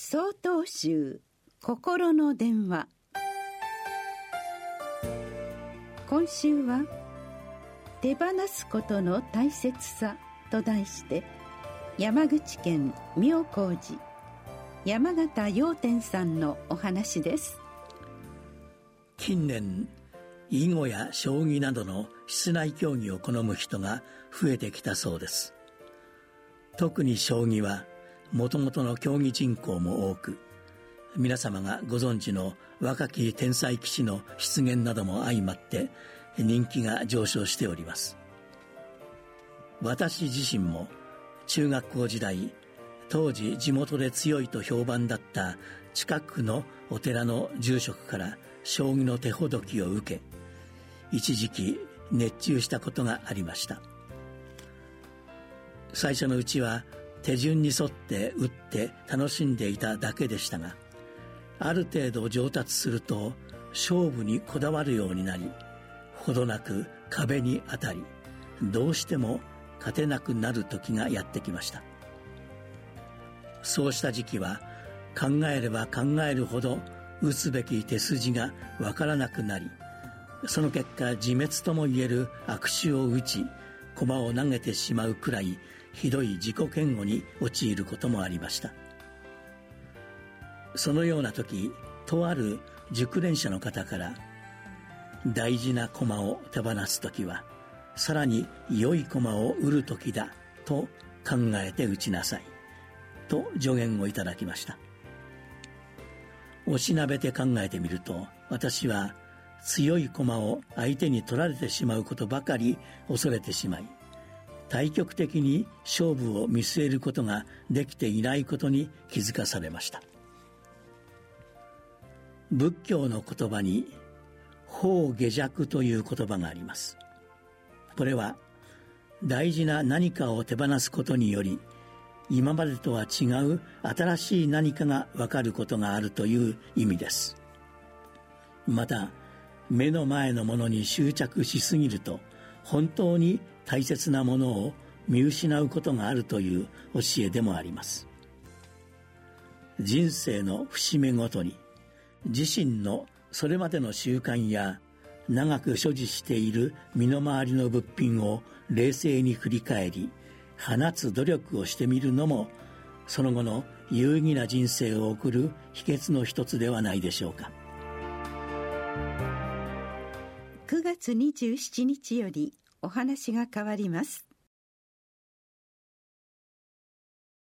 総統集心の電話。今週は「手放すことの大切さ」と題して山口県妙高寺山形陽天さんのお話です。近年囲碁や将棋などの室内競技を好む人が増えてきたそうです。特に将棋はもともとの競技人口も多く皆様がご存知の若き天才棋士の出現なども相まって人気が上昇しております。私自身も中学校時代当時地元で強いと評判だった近くのお寺の住職から将棋の手ほどきを受け一時期熱中したことがありました。最初のうちは手順に沿って打って楽しんでいただけでしたがある程度上達すると勝負にこだわるようになりほどなく壁に当たりどうしても勝てなくなる時がやってきました。そうした時期は考えれば考えるほど打つべき手筋がわからなくなりその結果自滅ともいえる悪手を打ち駒を投げてしまうくらいひどい自己嫌悪に陥ることもありました。そのような時とある熟練者の方から大事な駒を手放す時はさらに良い駒を売る時だと考えて打ちなさいと助言をいただきました。おしなべて考えてみると私は強い駒を相手に取られてしまうことばかり恐れてしまい対極的に勝負を見据えることができていないことに気づかされました。仏教の言葉に「法下弱」という言葉があります。これは大事な何かを手放すことにより今までとは違う新しい何かが分かることがあるという意味です。また目の前のものに執着しすぎると本当に大切なものを見失うことがあるという教えでもあります。人生の節目ごとに自身のそれまでの習慣や長く所持している身の回りの物品を冷静に振り返り放つ努力をしてみるのもその後の有意義な人生を送る秘訣の一つではないでしょうか。9月27日よりお話が変わります。